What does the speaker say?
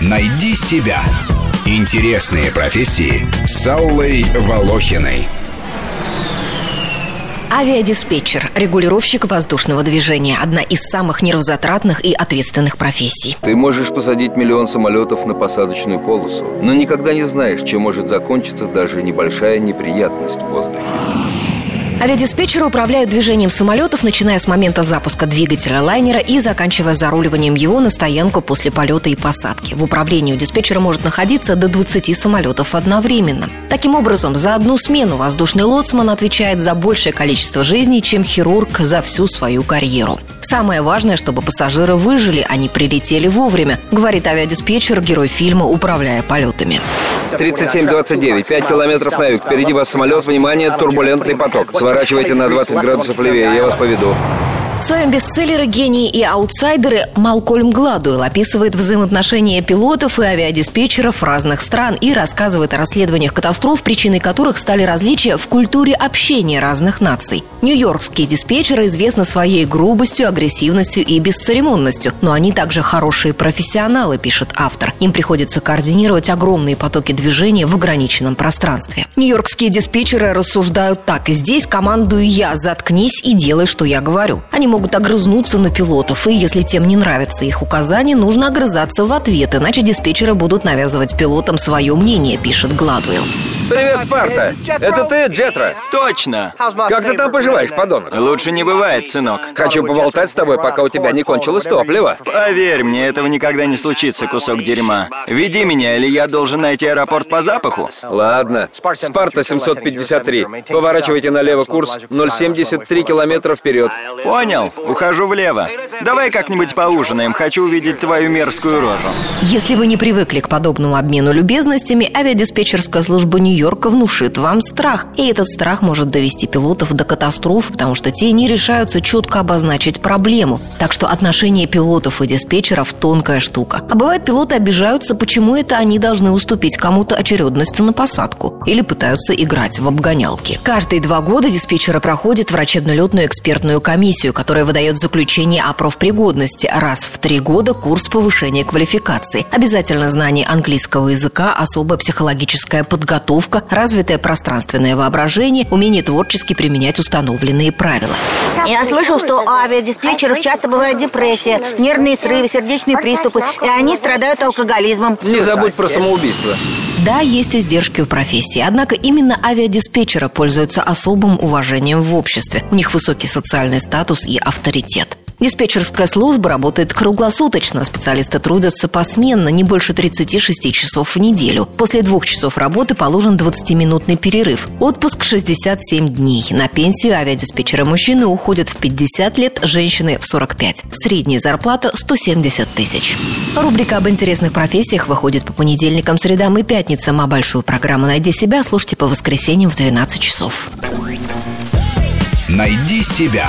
Найди себя. Интересные профессии с Аллой Волохиной. Авиадиспетчер, регулировщик воздушного движения – одна из самых нервозатратных и ответственных профессий. Ты можешь посадить миллион самолетов на посадочную полосу, но никогда не знаешь, чем может закончиться даже небольшая неприятность в воздухе. Авиадиспетчеры управляют движением самолетов, начиная с момента запуска двигателя лайнера и заканчивая заруливанием его на стоянку после полета и посадки. В управлении у диспетчера может находиться до 20 самолетов одновременно. Таким образом, за одну смену воздушный лоцман отвечает за большее количество жизней, чем хирург за всю свою карьеру. Самое важное, чтобы пассажиры выжили, а не прилетели вовремя, говорит авиадиспетчер, герой фильма «Управляя полетами». 3729, 5 километров на юг. Впереди вас самолет, внимание, турбулентный поток. Сворачивайте на 20 градусов левее, я вас поведу. В своем бестселлере «Гении и аутсайдеры» Малкольм Гладуэлл описывает взаимоотношения пилотов и авиадиспетчеров разных стран и рассказывает о расследованиях катастроф, причиной которых стали различия в культуре общения разных наций. Нью-Йоркские диспетчеры известны своей грубостью, агрессивностью и бесцеремонностью, но они также хорошие профессионалы, пишет автор. Им приходится координировать огромные потоки движения в ограниченном пространстве. Нью-Йоркские диспетчеры рассуждают так. «Здесь командую я, заткнись и делай, что я говорю». Они могут огрызнуться на пилотов, и если тем не нравятся их указания, нужно огрызаться в ответ, иначе диспетчеры будут навязывать пилотам свое мнение, пишет Гладуэлл. Привет, Спарта! Это ты, Джетра? Точно! Как ты там поживаешь, подонок? Лучше не бывает, сынок. Хочу поболтать с тобой, пока у тебя не кончилось топливо. Поверь мне, этого никогда не случится, кусок дерьма. Веди меня, или я должен найти аэропорт по запаху? Ладно. Спарта 753. Поворачивайте налево курс 0,73 километра вперед. Понял. Ухожу влево. Давай как-нибудь поужинаем. Хочу увидеть твою мерзкую рожу. Если вы не привыкли к подобному обмену любезностями, авиадиспетчерская служба Нью-Йорка внушит вам страх. И этот страх может довести пилотов до катастроф, потому что те не решаются четко обозначить проблему. Так что отношение пилотов и диспетчеров – тонкая штука. А бывает, пилоты обижаются, почему это они должны уступить кому-то очередность на посадку. Или пытаются играть в обгонялки. Каждые два года диспетчеры проходят врачебно-летную экспертную комиссию, которая выдает заключение о профпригодности. Раз в три года курс повышения квалификации. Обязательно знание английского языка, особая психологическая подготовка, развитое пространственное воображение, умение творчески применять установленные правила. Я слышал, что у авиадиспетчеров часто бывает депрессия, нервные срывы, сердечные приступы, и они страдают алкоголизмом. Не забудь про самоубийство. Да, есть издержки у профессии, однако именно авиадиспетчеры пользуются особым уважением в обществе. У них высокий социальный статус и авторитет. Диспетчерская служба работает круглосуточно. Специалисты трудятся посменно, не больше 36 часов в неделю. После двух часов работы положен 20-минутный перерыв. Отпуск 67 дней. На пенсию авиадиспетчеры мужчины уходят в 50 лет, женщины в 45. Средняя зарплата 170 тысяч. Рубрика об интересных профессиях выходит по понедельникам, средам и пятницам, а большую программу «Найди себя» слушайте по воскресеньям в 12 часов. Найди себя.